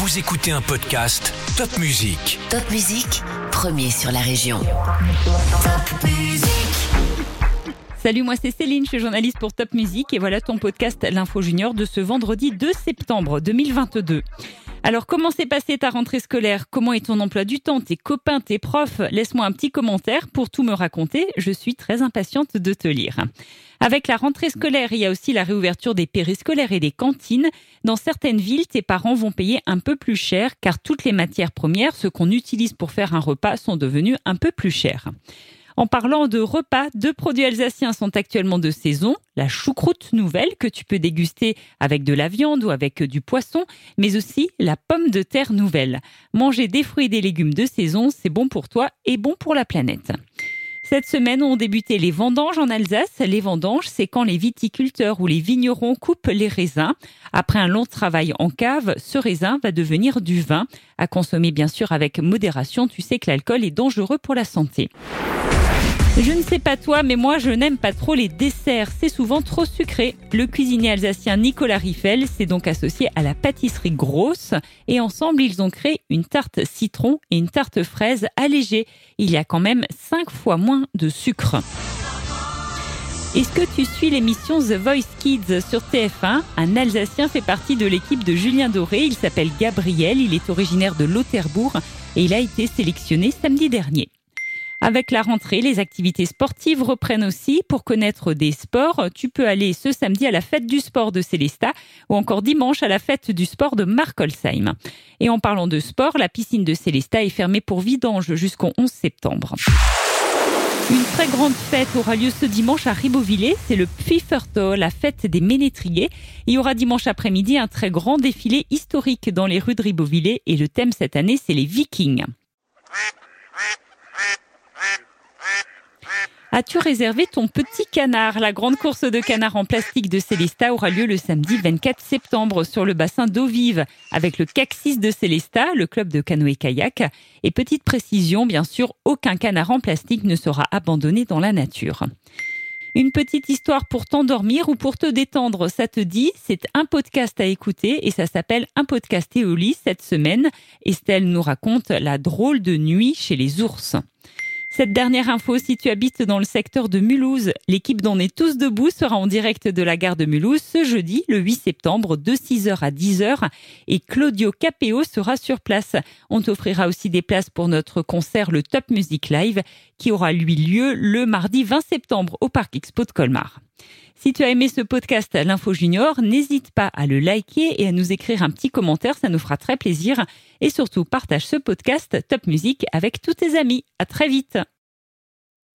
Vous écoutez un podcast Top Music. Top Musique, premier sur la région. Top Musique. Salut, moi c'est Céline, je suis journaliste pour Top Music et voilà ton podcast L'Info Junior de ce vendredi 2 septembre 2022. Alors, comment s'est passée ta rentrée scolaire? Comment est ton emploi du temps? Tes copains, tes profs? Laisse-moi un petit commentaire pour tout me raconter. Je suis très impatiente de te lire. Avec la rentrée scolaire, il y a aussi la réouverture des périscolaires et des cantines. Dans certaines villes, tes parents vont payer un peu plus cher car toutes les matières premières, ce qu'on utilise pour faire un repas, sont devenues un peu plus chères. En parlant de repas, deux produits alsaciens sont actuellement de saison. La choucroute nouvelle que tu peux déguster avec de la viande ou avec du poisson, mais aussi la pomme de terre nouvelle. Manger des fruits et des légumes de saison, c'est bon pour toi et bon pour la planète. Cette semaine ont débuté les vendanges en Alsace. Les vendanges, c'est quand les viticulteurs ou les vignerons coupent les raisins. Après un long travail en cave, ce raisin va devenir du vin, à consommer bien sûr avec modération. Tu sais que l'alcool est dangereux pour la santé. Je ne sais pas toi, mais moi je n'aime pas trop les desserts. C'est souvent trop sucré. Le cuisinier alsacien Nicolas Riffel s'est donc associé à la pâtisserie Grosse et ensemble ils ont créé une tarte citron et une tarte fraise allégée. Il y a quand même 5 fois moins de sucre. Est-ce que tu suis l'émission The Voice Kids sur TF1 Un Alsacien fait partie de l'équipe de Julien Doré. Il s'appelle Gabriel. Il est originaire de Lauterbourg et il a été sélectionné samedi dernier. Avec la rentrée, les activités sportives reprennent aussi. Pour connaître des sports, tu peux aller ce samedi à la fête du sport de Célesta ou encore dimanche à la fête du sport de Markolsheim. Et en parlant de sport, la piscine de Célesta est fermée pour vidange jusqu'au 11 septembre. Une très grande fête aura lieu ce dimanche à Ribeauvillé. C'est le Pfifferto, la fête des ménétriers. Il y aura dimanche après-midi un très grand défilé historique dans les rues de Ribeauvillé et le thème cette année, c'est les Vikings. As-tu réservé ton petit canard? La grande course de canards en plastique de Célesta aura lieu le samedi 24 septembre sur le bassin d'eau vive avec le Caxis de Célesta, le club de canoë-kayak. Et petite précision, bien sûr, aucun canard en plastique ne sera abandonné dans la nature. Une petite histoire pour t'endormir ou pour te détendre, ça te dit, c'est un podcast à écouter et ça s'appelle Un podcast au cette semaine. Estelle nous raconte la drôle de nuit chez les ours. Cette dernière info, si tu habites dans le secteur de Mulhouse, l'équipe d'On est tous debout sera en direct de la gare de Mulhouse ce jeudi, le 8 septembre, de 6h à 10h. Et Claudio Capéo sera sur place. On t'offrira aussi des places pour notre concert, le Top Music Live, qui aura lieu le mardi 20 septembre au Parc Expo de Colmar. Si tu as aimé ce podcast L'Info Junior, n'hésite pas à le liker et à nous écrire un petit commentaire, ça nous fera très plaisir. Et surtout, partage ce podcast Top Music avec tous tes amis. À très vite!